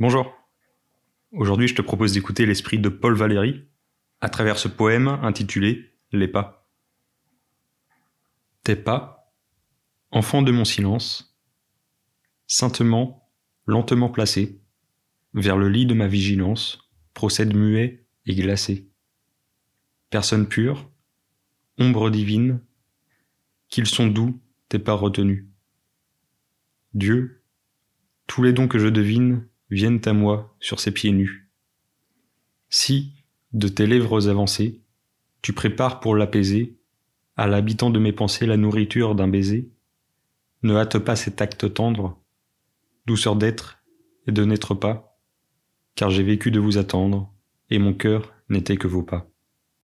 Bonjour. Aujourd'hui, je te propose d'écouter l'esprit de Paul Valéry à travers ce poème intitulé Les pas. Tes pas, enfant de mon silence, saintement, lentement placés, vers le lit de ma vigilance, procèdent muets et glacés. Personne pure, ombre divine, qu'ils sont doux tes pas retenus. Dieu, tous les dons que je devine viennent à moi sur ces pieds nus. Si, de tes lèvres avancées, tu prépares pour l'apaiser, à l'habitant de mes pensées la nourriture d'un baiser, ne hâte pas cet acte tendre, douceur d'être et de n'être pas, car j'ai vécu de vous attendre, et mon cœur n'était que vos pas.